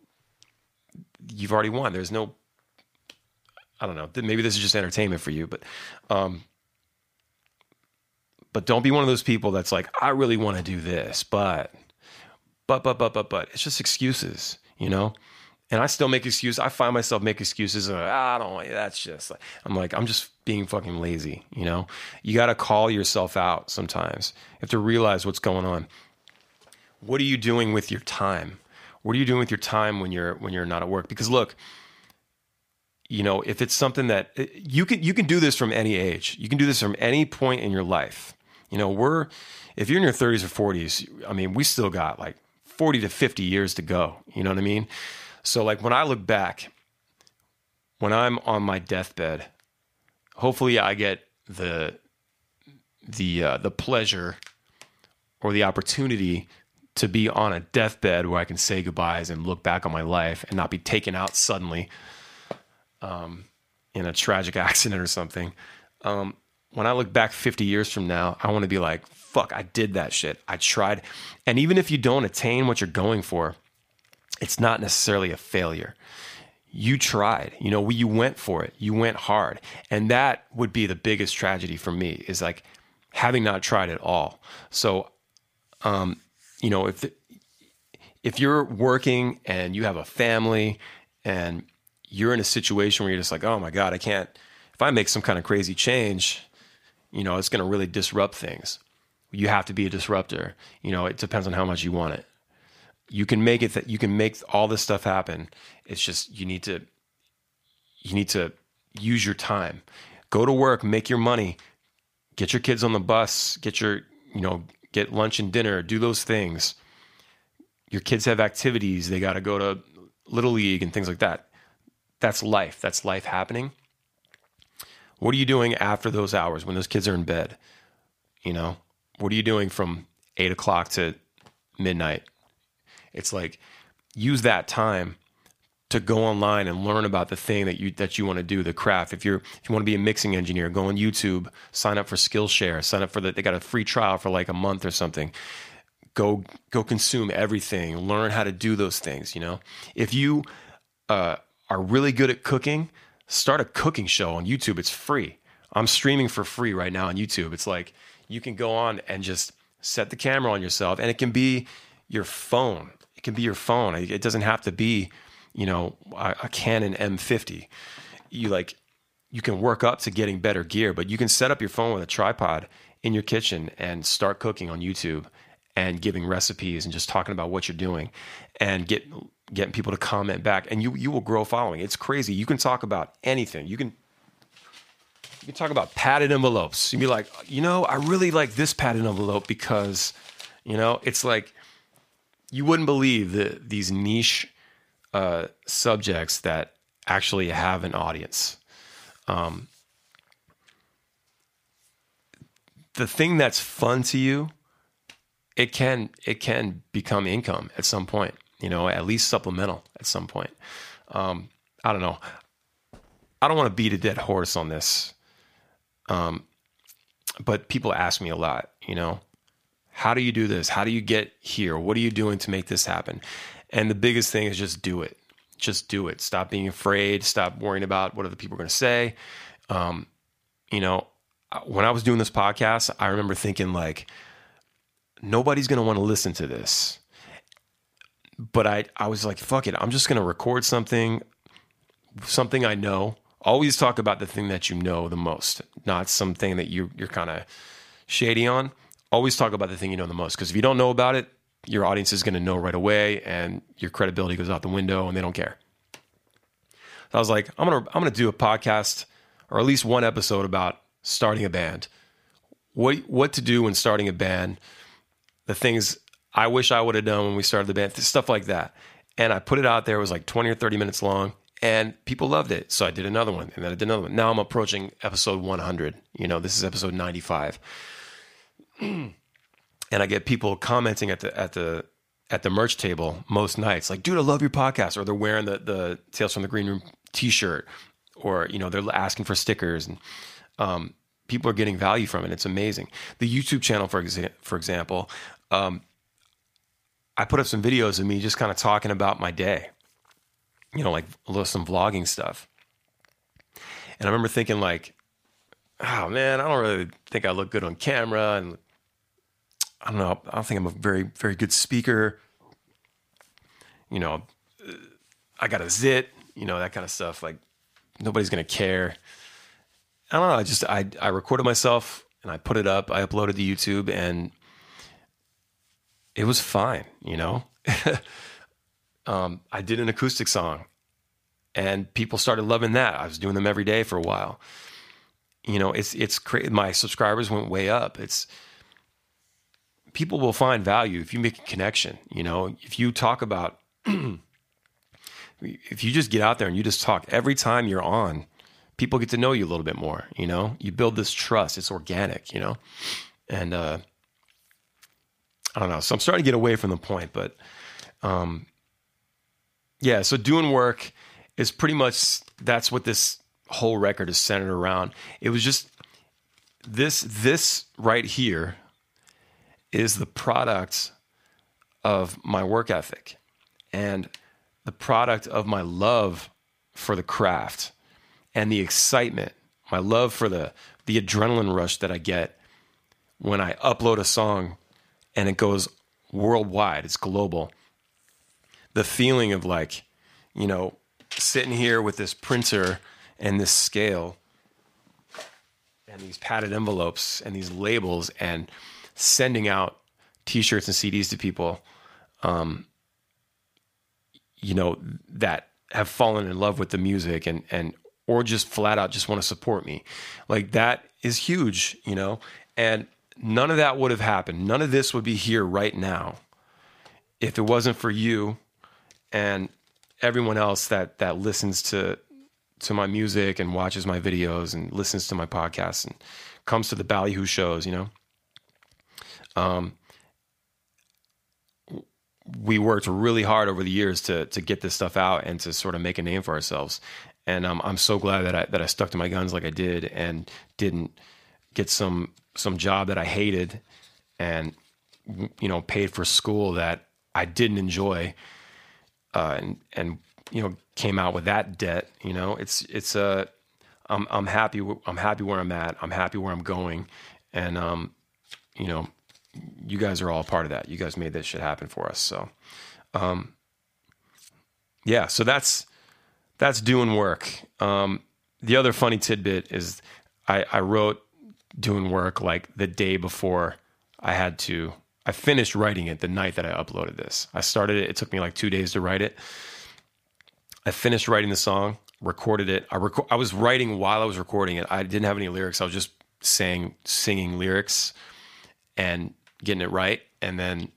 you've already won. There's no, I don't know. Maybe this is just entertainment for you, but, um, but don't be one of those people that's like, I really want to do this, but, but, but, but, but, but. It's just excuses, you know. And I still make excuses. I find myself make excuses. And ah, I don't. That's just. Like, I'm like, I'm just being fucking lazy. You know. You got to call yourself out sometimes. You have to realize what's going on. What are you doing with your time? What are you doing with your time when you're when you're not at work? Because look, you know, if it's something that eh, you can you can do this from any age. You can do this from any point in your life. You know, we're if you're in your 30s or 40s, I mean, we still got like 40 to 50 years to go. You know what I mean? So like when I look back, when I'm on my deathbed, hopefully I get the the uh, the pleasure or the opportunity to be on a deathbed where I can say goodbyes and look back on my life and not be taken out suddenly um, in a tragic accident or something. Um, when I look back 50 years from now, I want to be like, fuck, I did that shit. I tried. And even if you don't attain what you're going for, it's not necessarily a failure. You tried, you know, you went for it, you went hard. And that would be the biggest tragedy for me is like having not tried at all. So, um, you know, if if you're working and you have a family and you're in a situation where you're just like, oh my God, I can't, if I make some kind of crazy change, you know, it's going to really disrupt things. You have to be a disruptor. You know, it depends on how much you want it. You can make it that you can make all this stuff happen. It's just you need to you need to use your time. Go to work, make your money, get your kids on the bus, get your, you know, get lunch and dinner, do those things. Your kids have activities, they got to go to Little League and things like that. That's life. That's life happening. What are you doing after those hours when those kids are in bed? You know, what are you doing from eight o'clock to midnight? It's like use that time to go online and learn about the thing that you that you want to do, the craft. If you're if you want to be a mixing engineer, go on YouTube, sign up for Skillshare, sign up for the they got a free trial for like a month or something. Go go consume everything, learn how to do those things, you know. If you uh, are really good at cooking, start a cooking show on YouTube. It's free. I'm streaming for free right now on YouTube. It's like you can go on and just set the camera on yourself and it can be your phone. It can be your phone. It doesn't have to be you know, a, a Canon M50. You like you can work up to getting better gear, but you can set up your phone with a tripod in your kitchen and start cooking on YouTube and giving recipes and just talking about what you're doing and get getting people to comment back and you you will grow following. It's crazy. You can talk about anything. You can you talk about padded envelopes. You'd be like, you know, I really like this padded envelope because, you know, it's like you wouldn't believe the these niche uh, subjects that actually have an audience. Um, the thing that's fun to you, it can it can become income at some point. You know, at least supplemental at some point. Um, I don't know. I don't want to beat a dead horse on this. Um, but people ask me a lot, you know, how do you do this? How do you get here? What are you doing to make this happen? And the biggest thing is just do it. Just do it. Stop being afraid. Stop worrying about what other people are going to say. Um, you know, when I was doing this podcast, I remember thinking like, nobody's going to want to listen to this. But I, I was like, fuck it. I'm just going to record something, something I know always talk about the thing that you know the most, not something that you you're kind of shady on. Always talk about the thing you know the most because if you don't know about it, your audience is going to know right away, and your credibility goes out the window, and they don't care. So I was like, I'm gonna I'm gonna do a podcast or at least one episode about starting a band. What what to do when starting a band, the things I wish I would have done when we started the band, stuff like that. And I put it out there. It was like 20 or 30 minutes long and people loved it. So I did another one, and then I did another one. Now I'm approaching episode 100. You know, this is episode 95, and I get people commenting at the at the at the merch table most nights, like, "Dude, I love your podcast," or they're wearing the the Tales from the Green Room T-shirt, or you know, they're asking for stickers, and um, people are getting value from it. It's amazing. The YouTube channel, for exa- for example. Um, I put up some videos of me just kind of talking about my day you know, like a little some vlogging stuff. And I remember thinking like, oh man, I don't really think I look good on camera. And I don't know, I don't think I'm a very, very good speaker. You know, I got a zit, you know, that kind of stuff. Like nobody's going to care. I don't know. I just, I, I recorded myself and I put it up. I uploaded to YouTube and it was fine, you know? um, I did an acoustic song and people started loving that. I was doing them every day for a while. You know, it's it's crazy. My subscribers went way up. It's people will find value if you make a connection. You know, if you talk about, if you just get out there and you just talk every time you're on, people get to know you a little bit more. You know, you build this trust. It's organic. You know, and uh, I don't know. So I'm starting to get away from the point, but um, yeah. So doing work is pretty much that's what this whole record is centered around. It was just this this right here is the product of my work ethic and the product of my love for the craft and the excitement, my love for the the adrenaline rush that I get when I upload a song and it goes worldwide, it's global. The feeling of like, you know, sitting here with this printer and this scale and these padded envelopes and these labels and sending out t-shirts and CDs to people um, you know that have fallen in love with the music and and or just flat out just want to support me. Like that is huge you know? And none of that would have happened. None of this would be here right now if it wasn't for you and everyone else that that listens to to my music and watches my videos and listens to my podcasts and comes to the Ballyhoo shows, you know. Um, we worked really hard over the years to to get this stuff out and to sort of make a name for ourselves. And um, I'm so glad that I that I stuck to my guns like I did and didn't get some some job that I hated and you know paid for school that I didn't enjoy uh, and and you know came out with that debt. You know, it's it's a uh, I'm I'm happy I'm happy where I'm at. I'm happy where I'm going, and um, you know, you guys are all part of that. You guys made this shit happen for us. So, um, yeah. So that's that's doing work. Um, the other funny tidbit is I, I wrote doing work like the day before I had to I finished writing it the night that I uploaded this. I started it, it took me like two days to write it. I finished writing the song. recorded it. I I was writing while I was recording it. I didn't have any lyrics. I was just saying, singing lyrics and getting it right, and then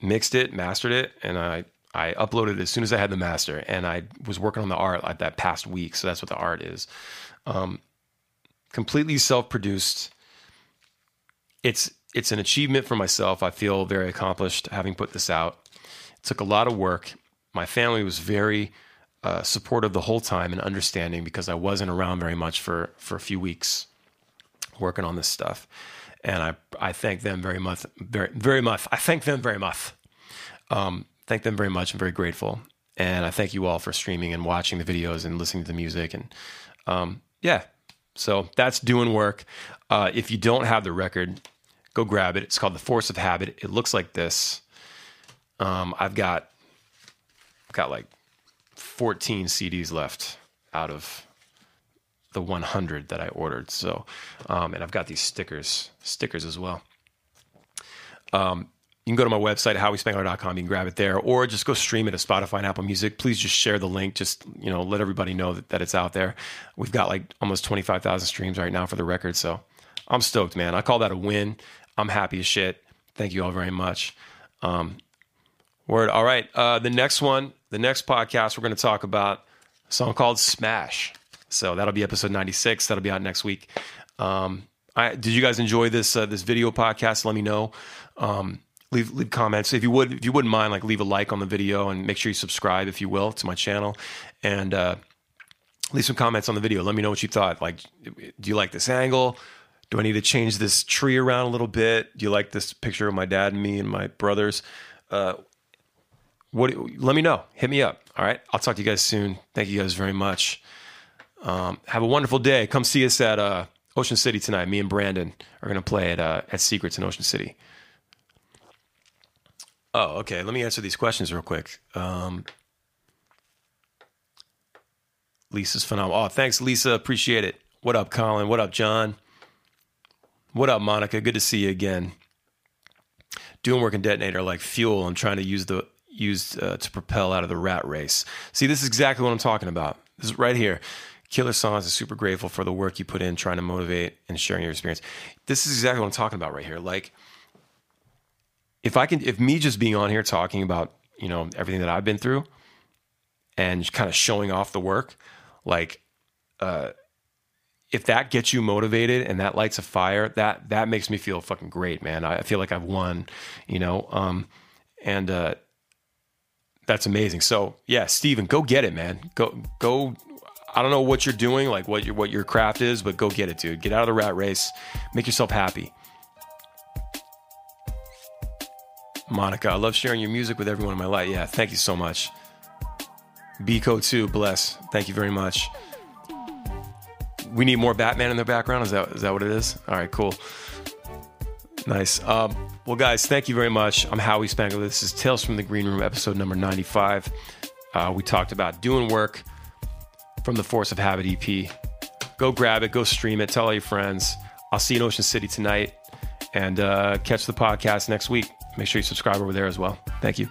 mixed it, mastered it, and I I uploaded it as soon as I had the master. And I was working on the art like that past week, so that's what the art is. Um, completely self-produced. It's it's an achievement for myself. I feel very accomplished having put this out. It took a lot of work. My family was very uh, supportive the whole time and understanding because I wasn't around very much for for a few weeks working on this stuff, and I I thank them very much very very much. I thank them very much. Um, thank them very much. I'm very grateful, and I thank you all for streaming and watching the videos and listening to the music and um, yeah. So that's doing work. Uh, if you don't have the record, go grab it. It's called The Force of Habit. It looks like this. Um, I've got got like 14 CDs left out of the 100 that I ordered. So, um, and I've got these stickers, stickers as well. Um, you can go to my website, howiespangler.com. You can grab it there, or just go stream it at Spotify and Apple Music. Please just share the link. Just you know, let everybody know that, that it's out there. We've got like almost 25,000 streams right now for the record. So I'm stoked, man. I call that a win. I'm happy as shit. Thank you all very much. Um, word. All right. Uh, the next one, the next podcast, we're going to talk about a song called Smash. So that'll be episode 96. That'll be out next week. Um, I, did you guys enjoy this uh, this video podcast? Let me know. Um, leave leave comments. If you would if you wouldn't mind like leave a like on the video and make sure you subscribe if you will to my channel. And uh, leave some comments on the video. Let me know what you thought. Like do you like this angle? Do i need to change this tree around a little bit? Do you like this picture of my dad and me and my brothers? Uh, what let me know. Hit me up. All right? I'll talk to you guys soon. Thank you guys very much um, have a wonderful day come see us at uh, ocean city tonight me and brandon are going to play at, uh, at secrets in ocean city Oh, okay. Let me answer these questions real quick. Um, Lisa's phenomenal. Oh, thanks, Lisa. Appreciate it. What up, Colin? What up, John? What up, Monica? Good to see you again. Doing work and detonator like fuel. I'm trying to use the used uh, to propel out of the rat race. See, this is exactly what I'm talking about. This is right here. Killer Songs is super grateful for the work you put in trying to motivate and sharing your experience. This is exactly what I'm talking about right here. Like if I can, if me just being on here talking about, you know, everything that I've been through and kind of showing off the work, like, uh, if that gets you motivated and that lights a fire, that that makes me feel fucking great, man. I feel like I've won, you know. Um, and uh, that's amazing. So yeah, Steven, go get it, man. Go go. I don't know what you're doing, like what your what your craft is, but go get it, dude. Get out of the rat race. Make yourself happy. Monica. I love sharing your music with everyone in my life. Yeah, thank you so much. Biko too, bless. Thank you very much. We need more Batman in the background. Is that is that what it is? All right, cool. Nice. Um, well, guys, thank you very much. I'm Howie Spangler. This is Tales from the Green Room, episode number 95. Uh, we talked about doing work from the Force of Habit EP. Go grab it, go stream it, tell all your friends. I'll see you in Ocean City tonight and uh, catch the podcast next week make sure you subscribe over there as well. Thank you.